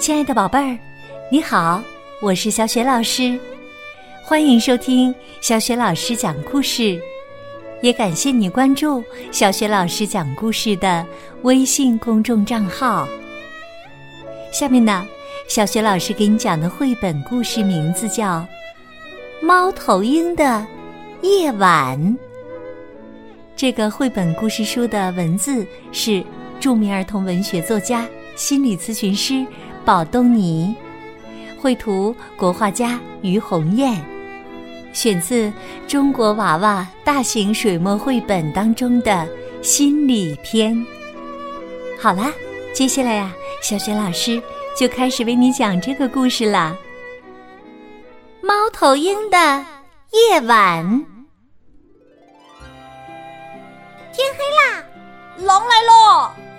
亲爱的宝贝儿，你好，我是小雪老师，欢迎收听小雪老师讲故事，也感谢你关注小雪老师讲故事的微信公众账号。下面呢，小雪老师给你讲的绘本故事名字叫《猫头鹰的夜晚》。这个绘本故事书的文字是著名儿童文学作家、心理咨询师宝东尼，绘图国画家于红艳，选自《中国娃娃大型水墨绘本》当中的心理篇。好啦，接下来呀，小雪老师就开始为你讲这个故事啦，《猫头鹰的夜晚》。天黑啦，狼来喽！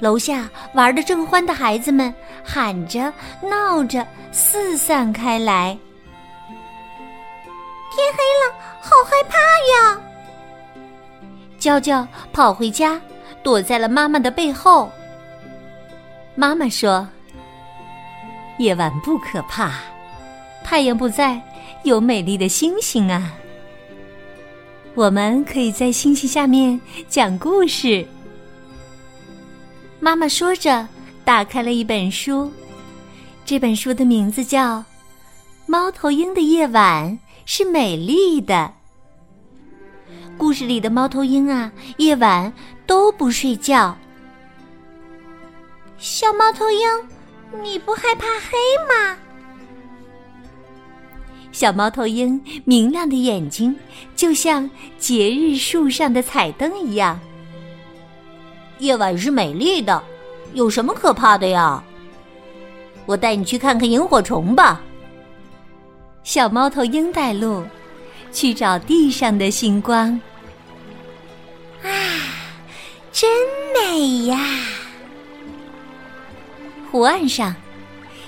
楼下玩的正欢的孩子们喊着、闹着，四散开来。天黑了，好害怕呀！娇娇跑回家，躲在了妈妈的背后。妈妈说：“夜晚不可怕，太阳不在，有美丽的星星啊。”我们可以在星星下面讲故事。妈妈说着，打开了一本书。这本书的名字叫《猫头鹰的夜晚是美丽的》。故事里的猫头鹰啊，夜晚都不睡觉。小猫头鹰，你不害怕黑吗？小猫头鹰明亮的眼睛，就像节日树上的彩灯一样。夜晚是美丽的，有什么可怕的呀？我带你去看看萤火虫吧。小猫头鹰带路，去找地上的星光。啊，真美呀！湖岸上。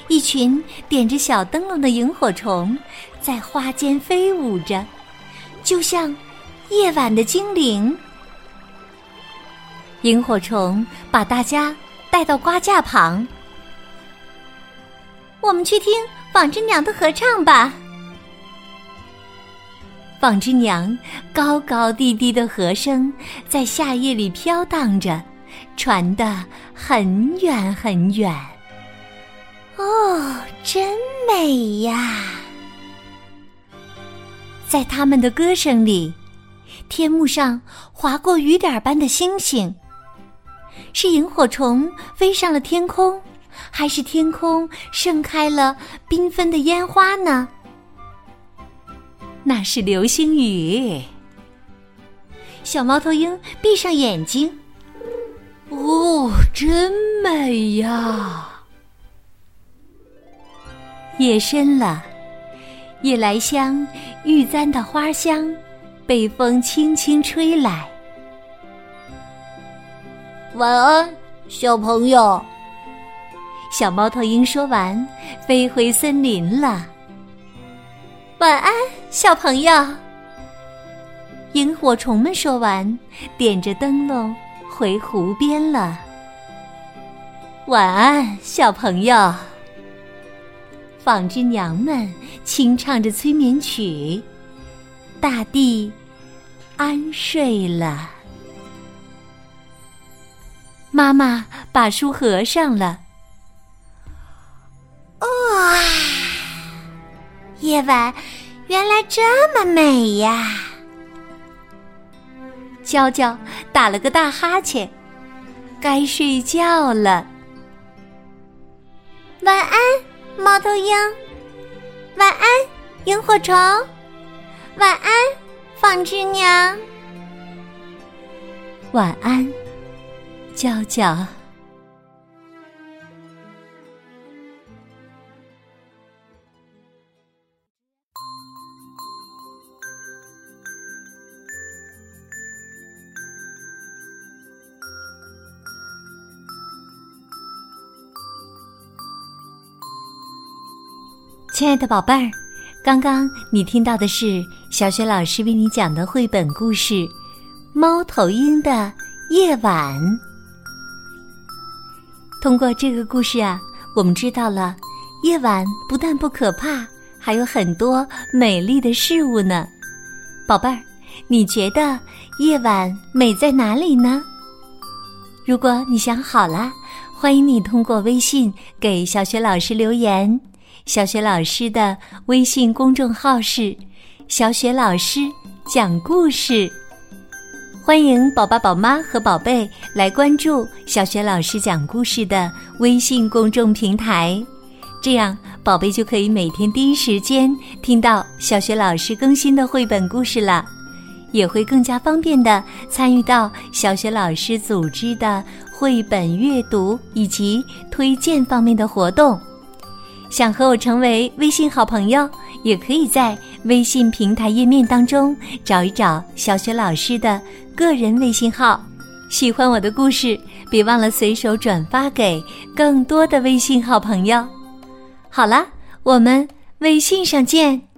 一群点着小灯笼的萤火虫在花间飞舞着，就像夜晚的精灵。萤火虫把大家带到瓜架旁，我们去听纺织娘的合唱吧。纺织娘高高低低的和声在夏夜里飘荡着，传得很远很远。哦，真美呀！在他们的歌声里，天幕上划过雨点般的星星。是萤火虫飞上了天空，还是天空盛开了缤纷的烟花呢？那是流星雨。小猫头鹰闭上眼睛，哦，真美呀！夜深了，夜来香、玉簪的花香被风轻轻吹来。晚安，小朋友。小猫头鹰说完，飞回森林了。晚安，小朋友。萤火虫们说完，点着灯笼回湖边了。晚安，小朋友。纺织娘们轻唱着催眠曲，大地安睡了。妈妈把书合上了。哇，夜晚原来这么美呀！娇娇打了个大哈欠，该睡觉了。晚安。猫头鹰，晚安，萤火虫，晚安，纺织娘，晚安，娇娇。亲爱的宝贝儿，刚刚你听到的是小雪老师为你讲的绘本故事《猫头鹰的夜晚》。通过这个故事啊，我们知道了，夜晚不但不可怕，还有很多美丽的事物呢。宝贝儿，你觉得夜晚美在哪里呢？如果你想好了，欢迎你通过微信给小雪老师留言。小雪老师的微信公众号是“小雪老师讲故事”，欢迎宝宝、宝妈和宝贝来关注小雪老师讲故事的微信公众平台，这样宝贝就可以每天第一时间听到小雪老师更新的绘本故事了，也会更加方便的参与到小雪老师组织的绘本阅读以及推荐方面的活动。想和我成为微信好朋友，也可以在微信平台页面当中找一找小雪老师的个人微信号。喜欢我的故事，别忘了随手转发给更多的微信好朋友。好了，我们微信上见。